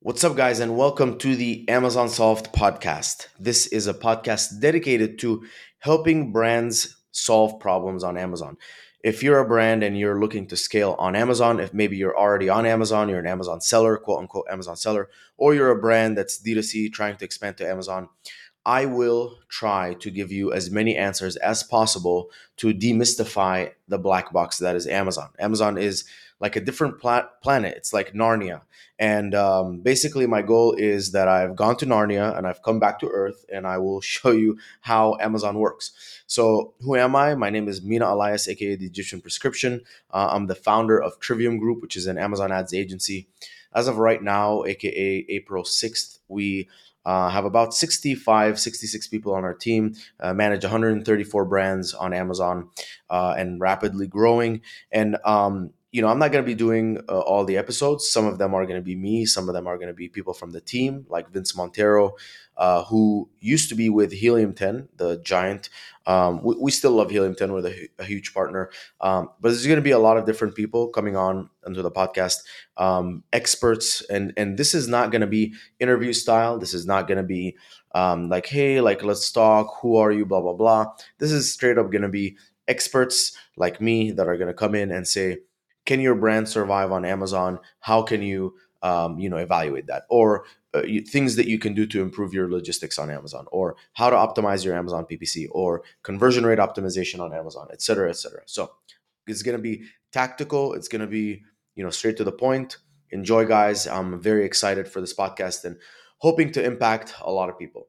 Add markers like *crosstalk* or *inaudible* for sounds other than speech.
What's up, guys, and welcome to the Amazon Solved podcast. This is a podcast dedicated to helping brands solve problems on Amazon. If you're a brand and you're looking to scale on Amazon, if maybe you're already on Amazon, you're an Amazon seller, quote unquote Amazon seller, or you're a brand that's D2C trying to expand to Amazon, I will try to give you as many answers as possible to demystify the black box that is Amazon. Amazon is like a different pla- planet. It's like Narnia. And um, basically, my goal is that I've gone to Narnia and I've come back to Earth and I will *laughs* show you how Amazon works. So, who am I? My name is Mina Elias, aka the Egyptian Prescription. Uh, I'm the founder of Trivium Group, which is an Amazon ads agency. As of right now, aka April 6th, we uh, have about 65, 66 people on our team, uh, manage 134 brands on Amazon, uh, and rapidly growing. And um, you know, I'm not going to be doing uh, all the episodes. Some of them are going to be me. Some of them are going to be people from the team, like Vince Montero, uh, who used to be with Helium 10, the giant. Um, we, we, still love Helium 10. We're a, a huge partner. Um, but there's going to be a lot of different people coming on into the podcast, um, experts. And, and this is not going to be interview style. This is not going to be um, like, hey, like, let's talk. Who are you? Blah, blah, blah. This is straight up going to be experts like me that are going to come in and say, can your brand survive on Amazon? How can you um, you know evaluate that or uh, you, things that you can do to improve your logistics on Amazon or how to optimize your Amazon PPC or conversion rate optimization on Amazon, et cetera, et cetera. So it's going to be tactical. It's going to be, you know, straight to the point. Enjoy guys. I'm very excited for this podcast and hoping to impact a lot of people.